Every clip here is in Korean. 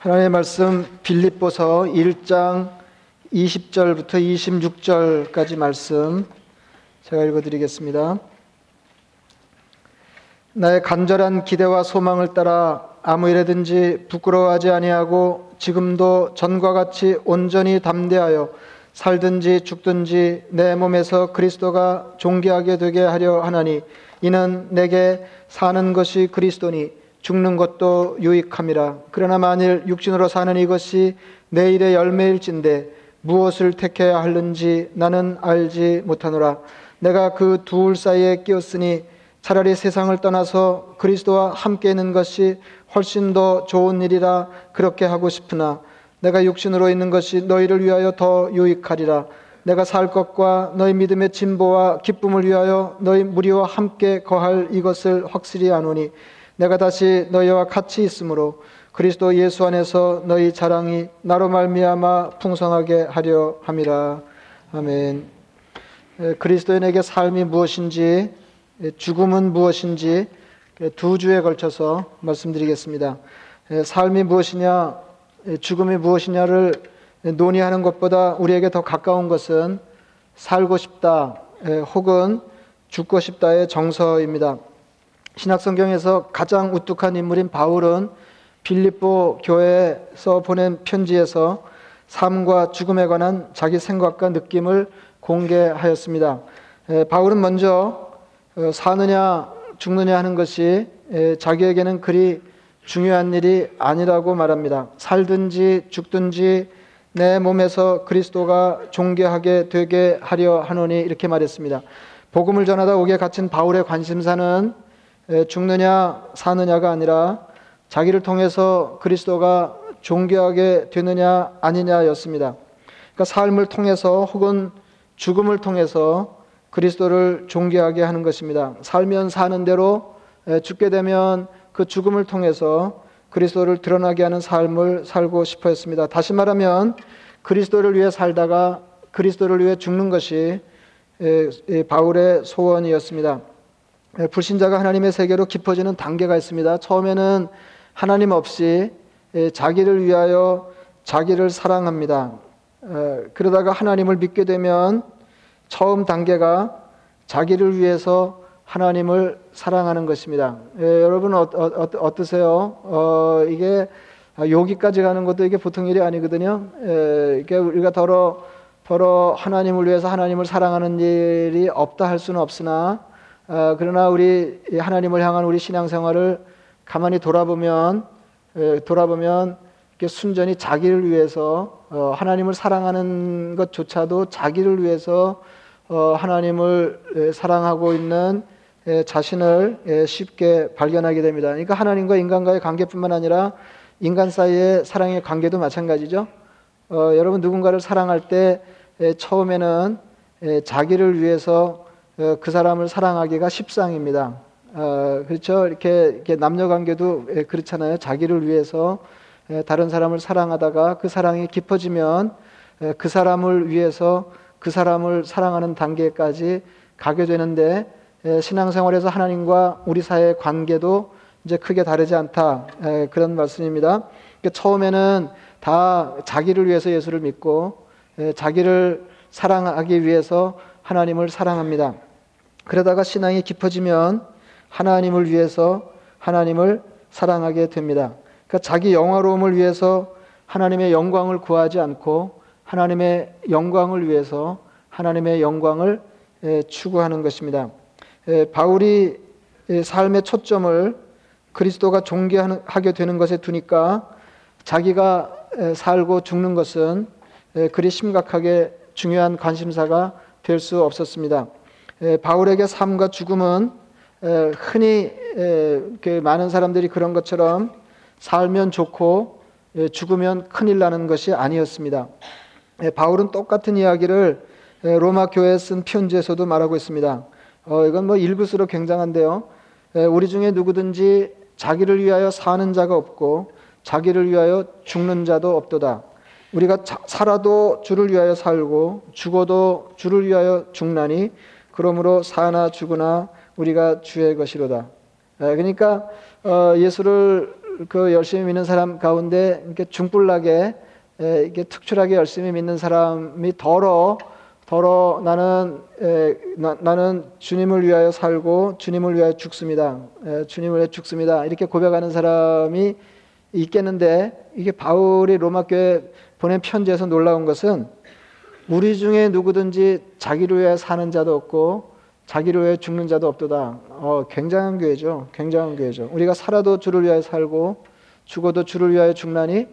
하나님의 말씀 빌립보서 1장 20절부터 26절까지 말씀 제가 읽어 드리겠습니다. 나의 간절한 기대와 소망을 따라 아무 일에든지 부끄러워하지 아니하고 지금도 전과 같이 온전히 담대하여 살든지 죽든지 내 몸에서 그리스도가 존귀하게 되게 하려 하나니 이는 내게 사는 것이 그리스도니 죽는 것도 유익함이라. 그러나 만일 육신으로 사는 이것이 내일의 열매일진데 무엇을 택해야 하는지 나는 알지 못하노라. 내가 그 둘 사이에 끼었으니 차라리 세상을 떠나서 그리스도와 함께 있는 것이 훨씬 더 좋은 일이라 그렇게 하고 싶으나 내가 육신으로 있는 것이 너희를 위하여 더 유익하리라. 내가 살 것과 너희 믿음의 진보와 기쁨을 위하여 너희 무리와 함께 거할 이것을 확실히 아노니 내가 다시 너희와 같이 있으므로 그리스도 예수 안에서 너희 자랑이 나로 말미암아 풍성하게 하려 함이라. 아멘. 그리스도인에게 삶이 무엇인지 죽음은 무엇인지 두 주에 걸쳐서 말씀드리겠습니다. 삶이 무엇이냐, 죽음이 무엇이냐를 논의하는 것보다 우리에게 더 가까운 것은 살고 싶다 혹은 죽고 싶다의 정서입니다. 신학성경에서 가장 우뚝한 인물인 바울은 빌립보 교회에서 보낸 편지에서 삶과 죽음에 관한 자기 생각과 느낌을 공개하였습니다. 바울은 먼저 어, 사느냐 죽느냐 하는 것이 자기에게는 그리 중요한 일이 아니라고 말합니다. 살든지 죽든지 내 몸에서 그리스도가 존귀하게 되게 하려 하노니 이렇게 말했습니다. 복음을 전하다 옥에 갇힌 바울의 관심사는 죽느냐 사느냐가 아니라 자기를 통해서 그리스도가 존귀하게 되느냐 아니냐였습니다. 그러니까 삶을 통해서 혹은 죽음을 통해서 그리스도를 존귀하게 하는 것입니다. 살면 사는 대로 죽게 되면 그 죽음을 통해서 그리스도를 드러나게 하는 삶을 살고 싶어 했습니다. 다시 말하면 그리스도를 위해 살다가 그리스도를 위해 죽는 것이 바울의 소원이었습니다. 불신자가 하나님의 세계로 깊어지는 단계가 있습니다. 처음에는 하나님 없이 자기를 위하여 자기를 사랑합니다. 그러다가 하나님을 믿게 되면 처음 단계가 자기를 위해서 하나님을 사랑하는 것입니다. 여러분 어, 어, 떠세요 어, 이게 여기까지 가는 것도 이게 보통 일이 아니거든요. 이게 우리가 더러 더러 하나님을 위해서 하나님을 사랑하는 일이 없다 할 수는 없으나 어, 그러나 우리 하나님을 향한 우리 신앙생활을 가만히 돌아보면 돌아보면 순전히 자기를 위해서 어, 하나님을 사랑하는 것조차도 자기를 위해서 어, 하나님을 사랑하고 있는 자신을 쉽게 발견하게 됩니다. 그러니까 하나님과 인간과의 관계뿐만 아니라 인간 사이의 사랑의 관계도 마찬가지죠. 여러분 누군가를 사랑할 때 처음에는 자기를 위해서 어, 그 사람을 사랑하기가 십상입니다. 어, 그렇죠. 이렇게, 이렇게 남녀 관계도 예, 그렇잖아요. 자기를 위해서 예, 다른 사람을 사랑하다가 그 사랑이 깊어지면 예, 그 사람을 위해서 그 사람을 사랑하는 단계까지 가게 되는데 신앙생활에서 하나님과 우리 사이의 관계도 이제 크게 다르지 않다 그런 말씀입니다. 그러니까 처음에는 다 자기를 위해서 예수를 믿고 자기를 사랑하기 위해서 하나님을 사랑합니다. 그러다가 신앙이 깊어지면 하나님을 위해서 하나님을 사랑하게 됩니다. 그러니까 자기 영화로움을 위해서 하나님의 영광을 구하지 않고 하나님의 영광을 위해서 하나님의 영광을 추구하는 것입니다. 바울이 삶의 초점을 그리스도가 존귀하게 되는 것에 두니까 자기가 살고 죽는 것은 그리 심각하게 중요한 관심사가 될 수 없었습니다. 바울에게 삶과 죽음은 흔히 그 많은 사람들이 그런 것처럼 살면 좋고 죽으면 큰일 나는 것이 아니었습니다. 바울은 똑같은 이야기를 로마 교회에 쓴 편지에서도 말하고 있습니다. 어, 이건 뭐 일부스로 굉장한데요. 우리 중에 누구든지 자기를 위하여 사는 자가 없고 자기를 위하여 죽는 자도 없도다. 우리가 살아도 주를 위하여 살고 죽어도 주를 위하여 죽나니 그러므로 사나 죽으나 우리가 주의 것이로다. 예, 그러니까 어, 예수를 그 열심히 믿는 사람 가운데 이렇게 중불나게 이게 특출하게 열심히 믿는 사람이 더러 더러 나는 에, 나, 는 주님을 위하여 살고 주님을 위하여 죽습니다. 에, 주님을 위하여 죽습니다. 이렇게 고백하는 사람이 있겠는데 이게 바울이 로마 교회 보낸 편지에서 놀라운 것은 우리 중에 누구든지 자기를 위해 사는 자도 없고 자기를 위해 죽는 자도 없도다. 어, 굉장한 교회죠. 굉장한 교회죠. 우리가 살아도 주를 위하여 살고 죽어도 주를 위하여 죽나니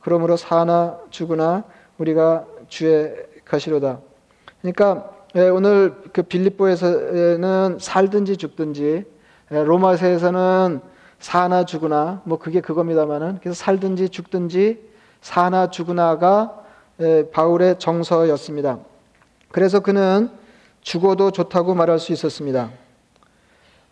그러므로 사나 죽으나 우리가 주의 것이로다. 그러니까 예, 오늘 그 빌립보에서는 살든지 죽든지 예, 로마서에서는 사나 죽으나 뭐 그게 그겁니다만은 그래서 살든지 죽든지 사나 죽으나가 예, 바울의 정서였습니다. 그래서 그는 죽어도 좋다고 말할 수 있었습니다.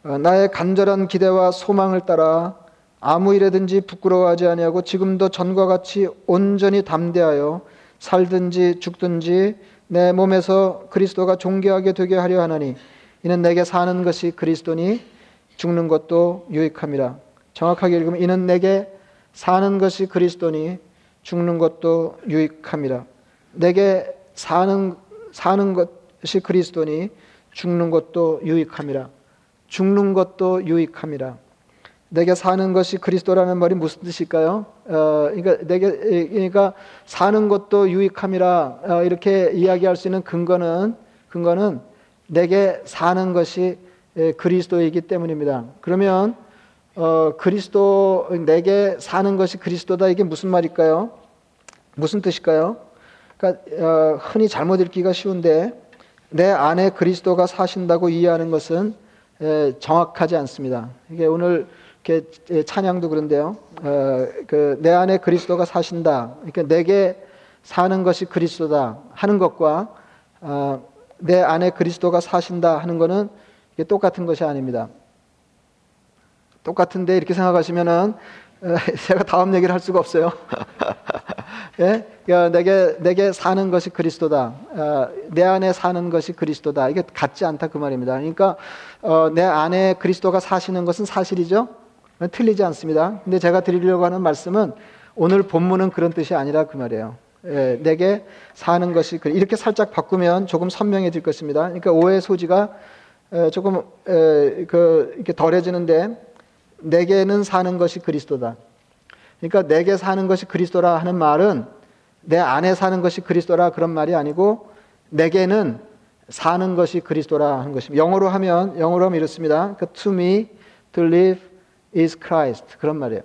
어, 나의 간절한 기대와 소망을 따라 아무 일에든지 부끄러워하지 아니하고 지금도 전과 같이 온전히 담대하여 살든지 죽든지 내 몸에서 그리스도가 존귀하게 되게 하려 하나니 이는 내게 사는 것이 그리스도니 죽는 것도 유익함이라. 정확하게 읽으면 이는 내게 사는 것이 그리스도니 죽는 것도 유익함이라. 내게 사는 사는 것이 그리스도니 죽는 것도 유익함이라. 죽는 것도 유익함이라. 내게 사는 것이 그리스도라는 말이 무슨 뜻일까요? 어, 그러니까 내게 그러니까 사는 것도 유익함이라 어, 이렇게 이야기할 수 있는 근거는 근거는 내게 사는 것이 그리스도이기 때문입니다. 그러면 어, 그리스도 내게 사는 것이 그리스도다 이게 무슨 말일까요? 무슨 뜻일까요? 그러니까 어, 흔히 잘못 읽기가 쉬운데 내 안에 그리스도가 사신다고 이해하는 것은 에, 정확하지 않습니다. 이게 오늘 이렇게 찬양도 그런데요. 어, 그 내 안에 그리스도가 사신다. 그러니까 내게 사는 것이 그리스도다 하는 것과 어, 내 안에 그리스도가 사신다 하는 것은 똑같은 것이 아닙니다. 똑같은데 이렇게 생각하시면은 제가 다음 얘기를 할 수가 없어요. 예? 그러니까 내게 내게 사는 것이 그리스도다. 어, 내 안에 사는 것이 그리스도다. 이게 같지 않다 그 말입니다. 그러니까 어, 내 안에 그리스도가 사시는 것은 사실이죠. 틀리지 않습니다. 근데 제가 드리려고 하는 말씀은 오늘 본문은 그런 뜻이 아니라 그 말이에요. 예, 내게 사는 것이 이렇게 살짝 바꾸면 조금 선명해질 것입니다. 그러니까 오해 소지가 조금 그 이렇게 덜해지는데 내게는 사는 것이 그리스도다. 그러니까 내게 사는 것이 그리스도라 하는 말은 내 안에 사는 것이 그리스도라 그런 말이 아니고 내게는 사는 것이 그리스도라 하는 것입니다. 영어로 하면 영어로 하면 이렇습니다. 그 to me to live is Christ 그런 말이에요.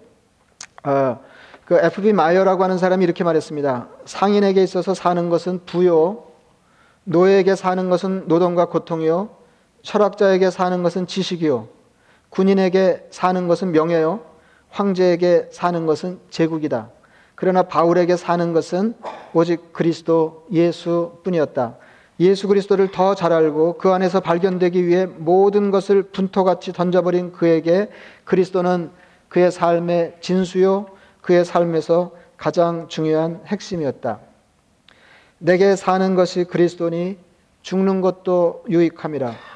어, 그 F.B. 마이어라고 하는 사람이 이렇게 말했습니다. 상인에게 있어서 사는 것은 부요, 노예에게 사는 것은 노동과 고통이요, 철학자에게 사는 것은 지식이요, 군인에게 사는 것은 명예요. 황제에게 사는 것은 제국이다. 그러나 바울에게 사는 것은 오직 그리스도 예수 뿐이었다. 예수 그리스도를 더 잘 알고 그 안에서 발견되기 위해 모든 것을 분토같이 던져버린 그에게 그리스도는 그의 삶의 진수요, 그의 삶에서 가장 중요한 핵심이었다. 내게 사는 것이 그리스도니 죽는 것도 유익함이라.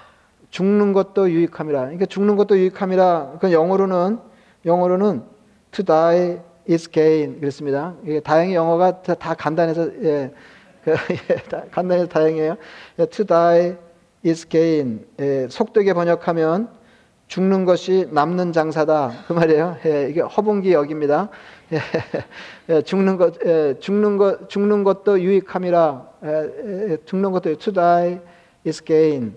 죽는 것도 유익함이라. 그러니까 죽는 것도 유익함이라. 그 영어로는 영어로는 to die is gain 그랬습니다. 이게 다행히 영어가 다, 다 간단해서 예, 그, 예, 다, 간단해서 다행이에요. 예, to die is gain 예, 속되게 번역하면 죽는 것이 남는 장사다 그 말이에요. 예, 이게 허봉기 역입니다. 예, 예, 죽는 것, 예, 죽는 것, 죽는 것도 유익함이라. 죽는 것도 to die is gain.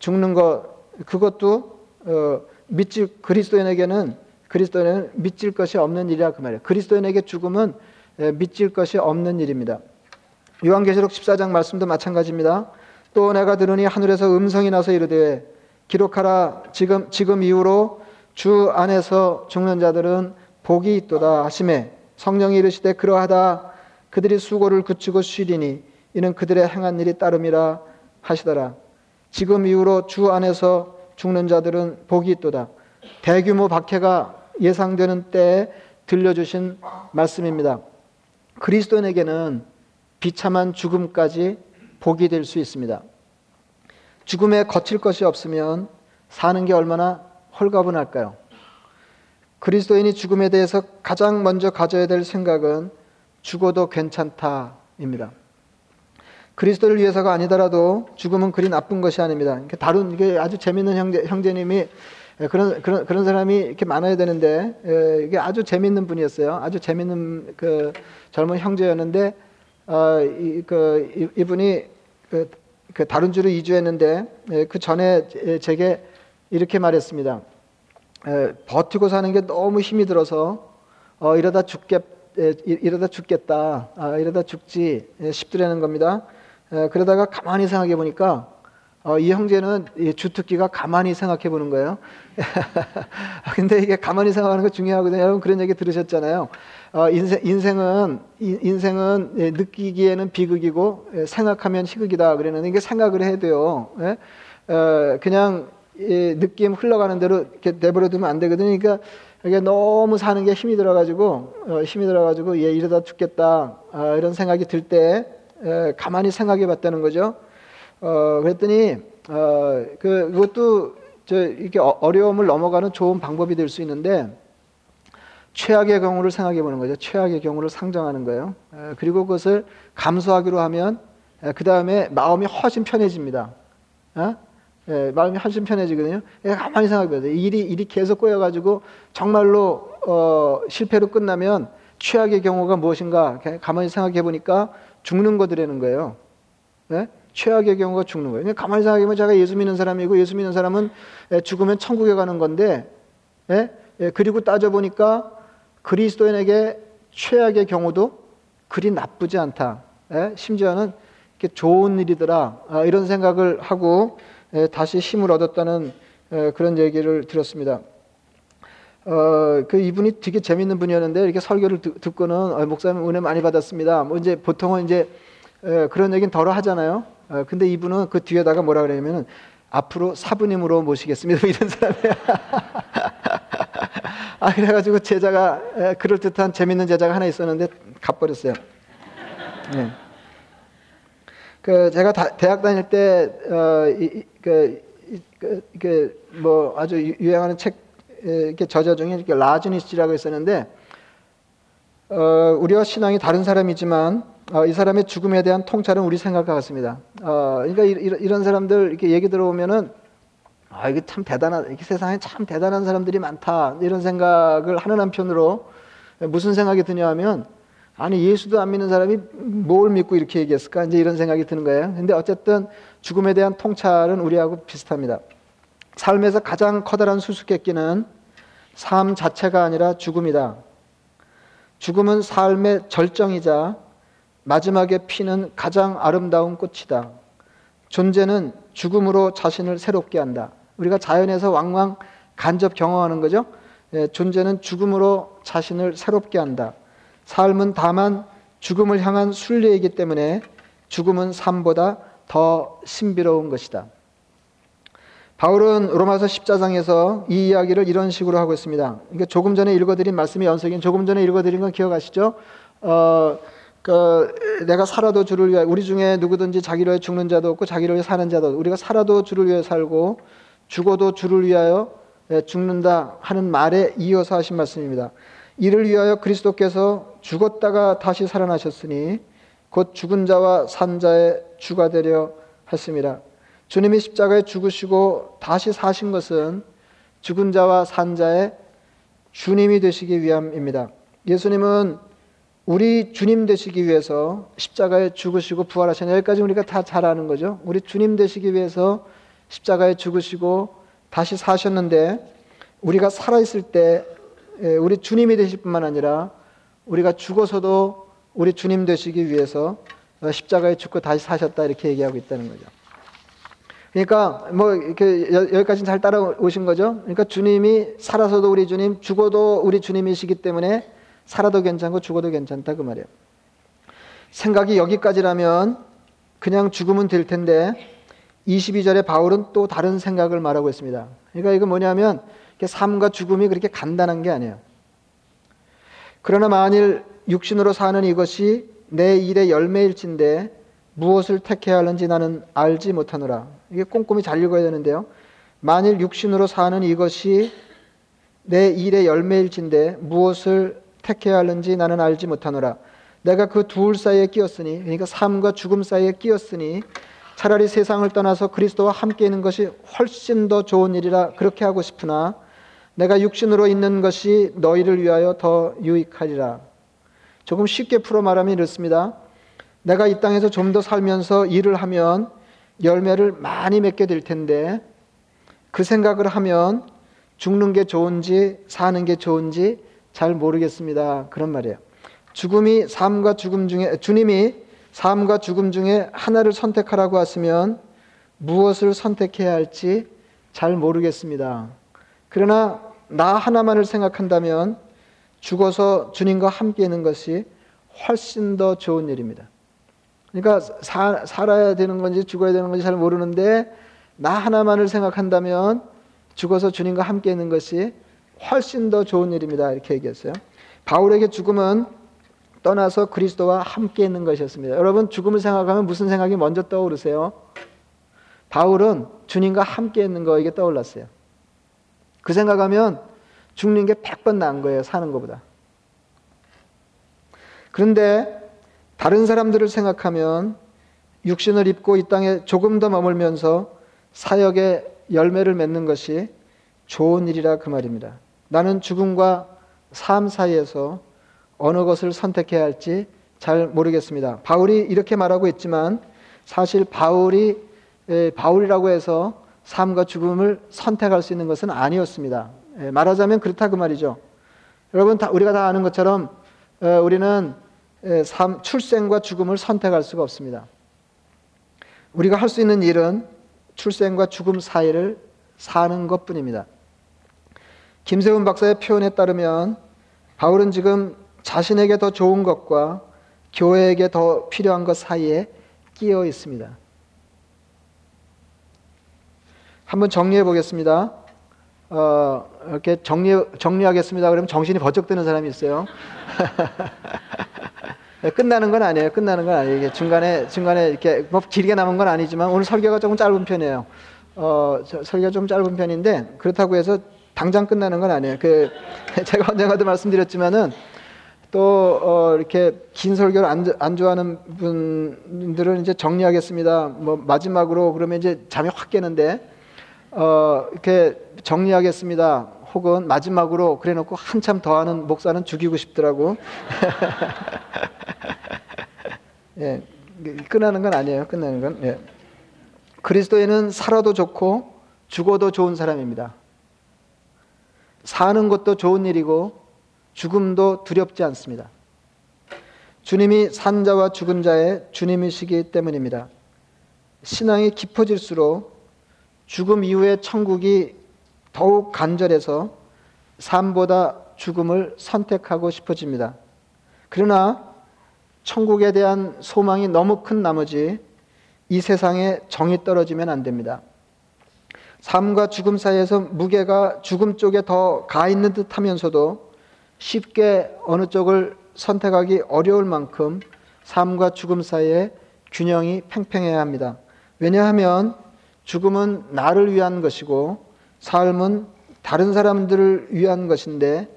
죽는 것 그것도 어, 믿질 그리스도인에게는 그리스도인은 믿질 것이 없는 일이라 그 말이에요. 그리스도인에게 죽음은 믿질 것이 없는 일입니다. 요한계시록 14장 말씀도 마찬가지입니다. 또 내가 들으니 하늘에서 음성이 나서 이르되 기록하라 지금 지금 이후로 주 안에서 죽는 자들은 복이 있도다 하심에 성령이 이르시되 그러하다 그들이 수고를 그치고 쉬리니 이는 그들의 행한 일이 따름이라 하시더라. 지금 이후로 주 안에서 죽는 자들은 복이 있도다. 대규모 박해가 예상되는 때에 들려주신 말씀입니다. 그리스도인에게는 비참한 죽음까지 복이 될 수 있습니다. 죽음에 거칠 것이 없으면 사는 게 얼마나 홀가분할까요? 그리스도인이 죽음에 대해서 가장 먼저 가져야 될 생각은 죽어도 괜찮다입니다. 그리스도를 위해서가 아니더라도 죽음은 그리 나쁜 것이 아닙니다. 다룬 이게 아주 재밌는 형제 형제님이 그런 그런 그런 사람이 이렇게 많아야 되는데 이게 아주 재밌는 분이었어요. 아주 재밌는 그 젊은 형제였는데 어, 이, 그 이 분이 그, 그 다른 주로 이주했는데 그 전에 제게 이렇게 말했습니다. 에, 버티고 사는 게 너무 힘이 들어서 어, 이러다 죽겠 에, 이러다 죽겠다 아, 이러다 죽지 싶더라는 겁니다. 에, 그러다가 가만히 생각해 보니까 어, 이 형제는 이 주특기가 가만히 생각해 보는 거예요. 근데 이게 가만히 생각하는 거 중요하거든요. 여러분 그런 얘기 들으셨잖아요. 어, 인생, 인생은 인생은 예, 느끼기에는 비극이고 예, 생각하면 희극이다. 그러는 이게 생각을 해야 돼요. 예? 어, 그냥 이 느낌 흘러가는 대로 이렇게 내버려 두면 안 되거든요. 그러니까 이게 너무 사는 게 힘이 들어가지고 어, 힘이 들어가지고 얘 이러다 죽겠다 아, 이런 생각이 들 때 가만히 생각해 봤다는 거죠. 어, 그랬더니 어, 그 그것도 저 이렇게 어, 어려움을 넘어가는 좋은 방법이 될 수 있는데 최악의 경우를 생각해 보는 거죠. 최악의 경우를 상정하는 거예요. 에, 그리고 그것을 감수하기로 하면 그 다음에 마음이 훨씬 편해집니다. 어? 예, 마음이 훨씬 편해지거든요. 예, 가만히 생각해 보세요. 일이, 일이 계속 꼬여가지고 정말로 어, 실패로 끝나면 최악의 경우가 무엇인가 가만히 생각해 보니까 죽는 거들라는 거예요. 예? 최악의 경우가 죽는 거예요. 가만히 생각해 보면 제가 예수 믿는 사람이고 예수 믿는 사람은 예, 죽으면 천국에 가는 건데 예? 예, 그리고 따져보니까 그리스도인에게 최악의 경우도 그리 나쁘지 않다. 예? 심지어는 좋은 일이더라. 아, 이런 생각을 하고 다시 힘을 얻었다는 그런 얘기를 들었습니다. 어, 그 이분이 되게 재밌는 분이었는데 이렇게 설교를 듣 고는 어, 목사님 은혜 많이 받았습니다. 뭐 이제 보통은 이제 에, 그런 얘기는 덜어 하잖아요. 어, 근데 이분은 그 뒤에다가 뭐라 그러냐면은 앞으로 사부님으로 모시겠습니다. 이런 사람이야. 아 그래가지고 제자가 에, 그럴 듯한 재밌는 제자가 하나 있었는데 가버렸어요. 네. 그 제가 다, 대학 다닐 때 어, 이, 그, 그, 그, 뭐 아주 유행하는 책 이렇게 저자 중에 이렇게 라즈니스라고 있었는데 어, 우리와 신앙이 다른 사람이지만 어, 이 사람의 죽음에 대한 통찰은 우리 생각과 같습니다. 어, 그러니까 이, 이런 사람들 이렇게 얘기 들어보면은 아 이게 참 대단한 이렇게 세상에 참 대단한 사람들이 많다 이런 생각을 하는 한편으로 무슨 생각이 드냐하면 아니 예수도 안 믿는 사람이 뭘 믿고 이렇게 얘기했을까 이제 이런 생각이 드는 거예요. 근데 어쨌든 죽음에 대한 통찰은 우리하고 비슷합니다. 삶에서 가장 커다란 수수께끼는 삶 자체가 아니라 죽음이다. 죽음은 삶의 절정이자 마지막에 피는 가장 아름다운 꽃이다. 존재는 죽음으로 자신을 새롭게 한다. 우리가 자연에서 왕왕 간접 경험하는 거죠. 예, 존재는 죽음으로 자신을 새롭게 한다. 삶은 다만 죽음을 향한 순례이기 때문에 죽음은 삶보다 더 신비로운 것이다. 바울은 로마서 14장에서 이 이야기를 이런 식으로 하고 있습니다. 그러니까 조금 전에 읽어드린 말씀이 연속인 조금 전에 읽어드린 건 기억하시죠? 어, 그 내가 살아도 주를 위하여 우리 중에 누구든지 자기를 위해 죽는 자도 없고 자기를 위해 사는 자도 우리가 살아도 주를 위해 살고 죽어도 주를 위하여 예, 죽는다 하는 말에 이어서 하신 말씀입니다. 이를 위하여 그리스도께서 죽었다가 다시 살아나셨으니 곧 죽은 자와 산 자의 주가 되려 하습니다. 주님이 십자가에 죽으시고 다시 사신 것은 죽은 자와 산 자의 주님이 되시기 위함입니다. 예수님은 우리 주님 되시기 위해서 십자가에 죽으시고 부활하신 여기까지 우리가 다 잘 아는 거죠. 우리 주님 되시기 위해서 십자가에 죽으시고 다시 사셨는데 우리가 살아있을 때 우리 주님이 되실 뿐만 아니라 우리가 죽어서도 우리 주님 되시기 위해서 십자가에 죽고 다시 사셨다 이렇게 얘기하고 있다는 거죠. 그러니까 뭐 이렇게 여기까지 잘 따라오신 거죠. 그러니까 주님이 살아서도 우리 주님, 죽어도 우리 주님이시기 때문에 살아도 괜찮고 죽어도 괜찮다 그 말이에요. 생각이 여기까지라면 그냥 죽으면 될 텐데 22절에 바울은 또 다른 생각을 말하고 있습니다. 그러니까 이거 뭐냐면 삶과 죽음이 그렇게 간단한 게 아니에요. 그러나 만일 육신으로 사는 이것이 내 일의 열매일진데 무엇을 택해야 하는지 나는 알지 못하노라. 이게 꼼꼼히 잘 읽어야 되는데요. 만일 육신으로 사는 이것이 내 일의 열매일진데 무엇을 택해야 하는지 나는 알지 못하노라. 내가 그 둘 사이에 끼었으니 그러니까 삶과 죽음 사이에 끼었으니 차라리 세상을 떠나서 그리스도와 함께 있는 것이 훨씬 더 좋은 일이라 그렇게 하고 싶으나 내가 육신으로 있는 것이 너희를 위하여 더 유익하리라. 조금 쉽게 풀어 말하면 이렇습니다. 내가 이 땅에서 좀 더 살면서 일을 하면 열매를 많이 맺게 될 텐데 그 생각을 하면 죽는 게 좋은지 사는 게 좋은지 잘 모르겠습니다. 그런 말이에요. 죽음이 삶과 죽음 중에 주님이 삶과 죽음 중에 하나를 선택하라고 하시면 무엇을 선택해야 할지 잘 모르겠습니다. 그러나 나 하나만을 생각한다면 죽어서 주님과 함께 있는 것이 훨씬 더 좋은 일입니다. 그러니까 사, 살아야 되는 건지 죽어야 되는 건지 잘 모르는데 나 하나만을 생각한다면 죽어서 주님과 함께 있는 것이 훨씬 더 좋은 일입니다. 이렇게 얘기했어요. 바울에게 죽음은 떠나서 그리스도와 함께 있는 것이었습니다. 여러분 죽음을 생각하면 무슨 생각이 먼저 떠오르세요? 바울은 주님과 함께 있는 거에게 떠올랐어요. 그 생각하면 죽는 게 100번 나은 거예요. 사는 것보다. 그런데 다른 사람들을 생각하면 육신을 입고 이 땅에 조금 더 머물면서 사역의 열매를 맺는 것이 좋은 일이라 그 말입니다. 나는 죽음과 삶 사이에서 어느 것을 선택해야 할지 잘 모르겠습니다. 바울이 이렇게 말하고 있지만 사실 바울이 바울이라고 해서 삶과 죽음을 선택할 수 있는 것은 아니었습니다. 말하자면 그렇다 그 말이죠. 여러분 다 우리가 다 아는 것처럼 우리는 삶, 출생과 죽음을 선택할 수가 없습니다. 우리가 할 수 있는 일은 출생과 죽음 사이를 사는 것 뿐입니다. 김세훈 박사의 표현에 따르면 바울은 지금 자신에게 더 좋은 것과 교회에게 더 필요한 것 사이에 끼어 있습니다. 한번 정리해 보겠습니다. 어, 이렇게 정리, 정리하겠습니다. 그러면 정신이 버쩍 드는 사람이 있어요. 끝나는 건 아니에요. 끝나는 건 아니에요. 중간에, 중간에 이렇게 뭐 길게 남은 건 아니지만 오늘 설교가 조금 짧은 편이에요. 어, 설교가 좀 짧은 편인데 그렇다고 해서 당장 끝나는 건 아니에요. 그, 제가 언젠가도 말씀드렸지만은 또 어, 이렇게 긴 설교를 안, 안 좋아하는 분들은 이제 정리하겠습니다. 뭐 마지막으로 그러면 이제 잠이 확 깨는데 어, 이렇게 정리하겠습니다. 혹은 마지막으로 그래 놓고 한참 더 하는 목사는 죽이고 싶더라고. 예, 끝나는 건 아니에요. 끝나는 건. 예. 그리스도에는 살아도 좋고 죽어도 좋은 사람입니다. 사는 것도 좋은 일이고 죽음도 두렵지 않습니다. 주님이 산 자와 죽은 자의 주님이시기 때문입니다. 신앙이 깊어질수록 죽음 이후의 천국이 더욱 간절해서 삶보다 죽음을 선택하고 싶어집니다. 그러나 천국에 대한 소망이 너무 큰 나머지 이 세상에 정이 떨어지면 안 됩니다. 삶과 죽음 사이에서 무게가 죽음 쪽에 더 가 있는 듯 하면서도 쉽게 어느 쪽을 선택하기 어려울 만큼 삶과 죽음 사이에 균형이 팽팽해야 합니다. 왜냐하면 죽음은 나를 위한 것이고 삶은 다른 사람들을 위한 것인데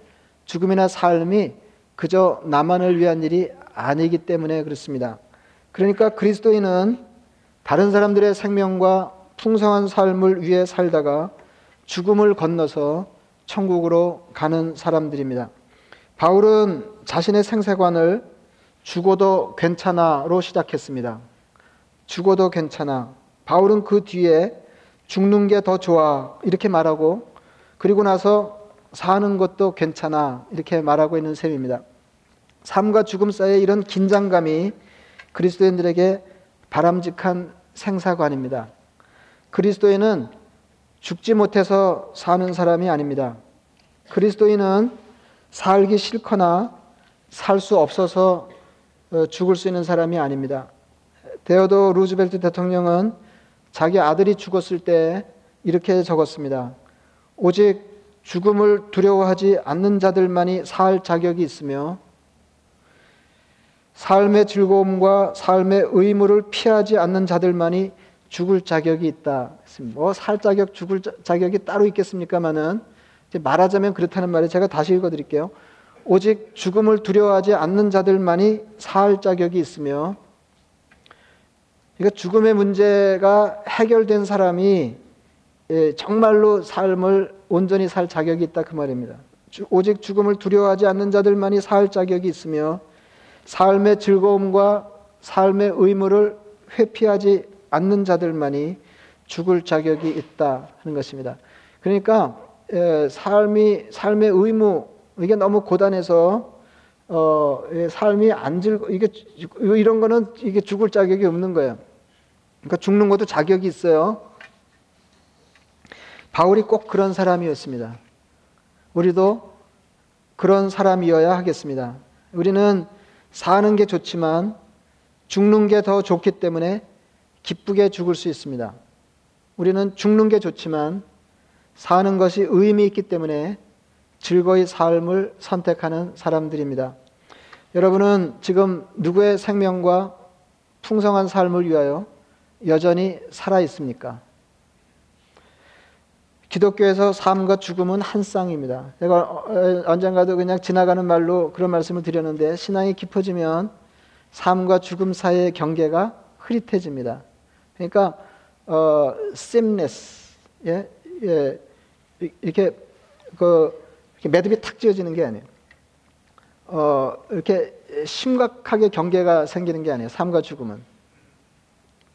죽음이나 삶이 그저 나만을 위한 일이 아니기 때문에 그렇습니다. 그러니까 그리스도인은 다른 사람들의 생명과 풍성한 삶을 위해 살다가 죽음을 건너서 천국으로 가는 사람들입니다. 바울은 자신의 생세관을 죽어도 괜찮아로 시작했습니다. 죽어도 괜찮아. 바울은 그 뒤에 죽는 게 더 좋아. 이렇게 말하고 그리고 나서 사는 것도 괜찮아. 이렇게 말하고 있는 셈입니다. 삶과 죽음 사이에 이런 긴장감이 그리스도인들에게 바람직한 생사관입니다. 그리스도인은 죽지 못해서 사는 사람이 아닙니다. 그리스도인은 살기 싫거나 살 수 없어서 어, 죽을 수 있는 사람이 아닙니다. 데어도 루즈벨트 대통령은 자기 아들이 죽었을 때 이렇게 적었습니다. 오직 죽음을 두려워하지 않는 자들만이 살 자격이 있으며 삶의 즐거움과 삶의 의무를 피하지 않는 자들만이 죽을 자격이 있다. 뭐 살 자격, 죽을 자격이 따로 있겠습니까마는 말하자면 그렇다는 말에 제가 다시 읽어드릴게요. 오직 죽음을 두려워하지 않는 자들만이 살 자격이 있으며, 그러니까 죽음의 문제가 해결된 사람이 예, 정말로 삶을 온전히 살 자격이 있다 그 말입니다. 오직 죽음을 두려워하지 않는 자들만이 살 자격이 있으며 삶의 즐거움과 삶의 의무를 회피하지 않는 자들만이 죽을 자격이 있다 하는 것입니다. 그러니까 삶이 삶의 의무 이게 너무 고단해서 어, 삶이 안 즐거 이게 이런 거는 이게 죽을 자격이 없는 거예요. 그러니까 죽는 것도 자격이 있어요. 바울이 꼭 그런 사람이었습니다. 우리도 그런 사람이어야 하겠습니다. 우리는 사는 게 좋지만 죽는 게 더 좋기 때문에 기쁘게 죽을 수 있습니다. 우리는 죽는 게 좋지만 사는 것이 의미 있기 때문에 즐거이 삶을 선택하는 사람들입니다. 여러분은 지금 누구의 생명과 풍성한 삶을 위하여 여전히 살아 있습니까? 기독교에서 삶과 죽음은 한 쌍입니다. 제가 어, 언젠가도 그냥 지나가는 말로 그런 말씀을 드렸는데 신앙이 깊어지면 삶과 죽음 사이의 경계가 흐릿해집니다. 그러니까 어, seamless, 예, 예, 이렇게 그 매듭이 탁 지어지는 게 아니에요. 어, 이렇게 심각하게 경계가 생기는 게 아니에요. 삶과 죽음은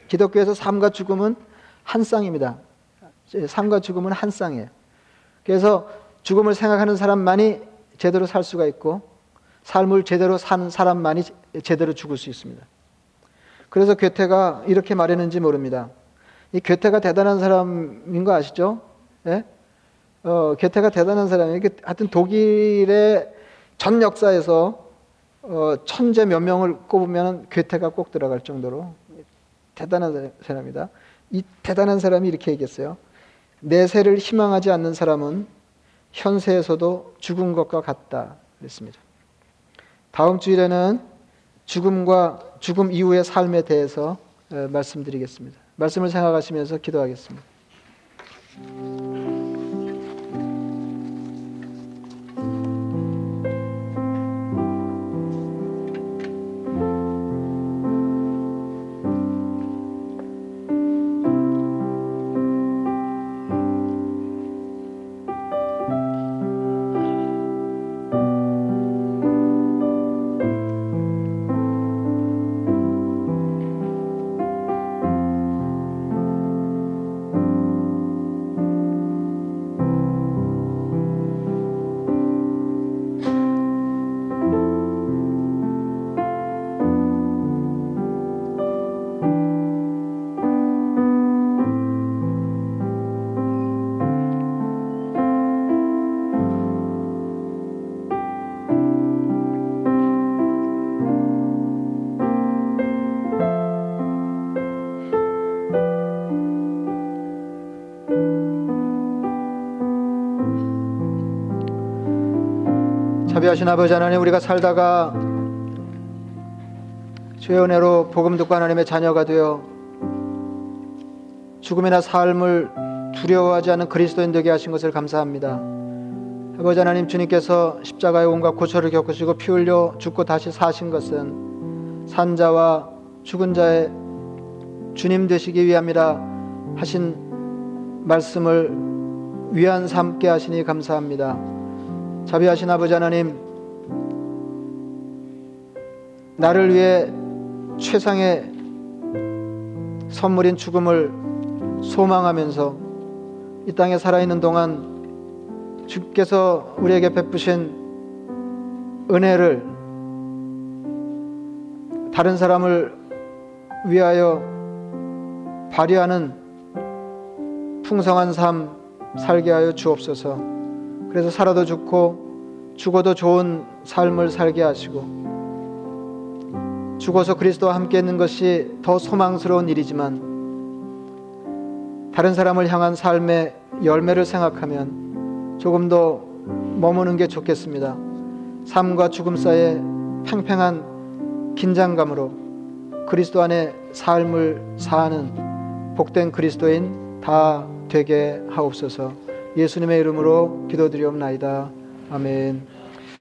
기독교에서 삶과 죽음은 한 쌍입니다. 삶과 죽음은 한 쌍이에요. 그래서 죽음을 생각하는 사람만이 제대로 살 수가 있고 삶을 제대로 사는 사람만이 제대로 죽을 수 있습니다. 그래서 괴테가 이렇게 말했는지 모릅니다. 이 괴테가 대단한 사람인 거 아시죠? 예? 어, 괴테가 대단한 사람이에요. 하여튼 독일의 전 역사에서 어, 천재 몇 명을 꼽으면 괴테가 꼭 들어갈 정도로 대단한 사람이다. 이 대단한 사람이 이렇게 얘기했어요. 내세를 희망하지 않는 사람은 현세에서도 죽은 것과 같다. 그랬습니다. 다음 주일에는 죽음과 죽음 이후의 삶에 대해서 말씀드리겠습니다. 말씀을 생각하시면서 기도하겠습니다. 자비하신 아버지 하나님 우리가 살다가 주의 은혜로 복음 듣고 하나님의 자녀가 되어 죽음이나 삶을 두려워하지 않는 그리스도인 되게 하신 것을 감사합니다. 아버지 하나님 주님께서 십자가의 온갖 고초를 겪으시고 피 흘려 죽고 다시 사신 것은 산자와 죽은 자의 주님 되시기 위함이라 하신 말씀을 위안 삼게 하시니 감사합니다. 자비하신 아버지 하나님, 나를 위해 최상의 선물인 죽음을 소망하면서 이 땅에 살아있는 동안 주께서 우리에게 베푸신 은혜를 다른 사람을 위하여 발휘하는 풍성한 삶 살게 하여 주옵소서. 그래서 살아도 좋고 죽어도 좋은 삶을 살게 하시고 죽어서 그리스도와 함께 있는 것이 더 소망스러운 일이지만 다른 사람을 향한 삶의 열매를 생각하면 조금 더 머무는 게 좋겠습니다. 삶과 죽음 사이에 팽팽한 긴장감으로 그리스도 안에 삶을 사는 복된 그리스도인 다 되게 하옵소서. 예수님의 이름으로 기도드리옵나이다. 아멘.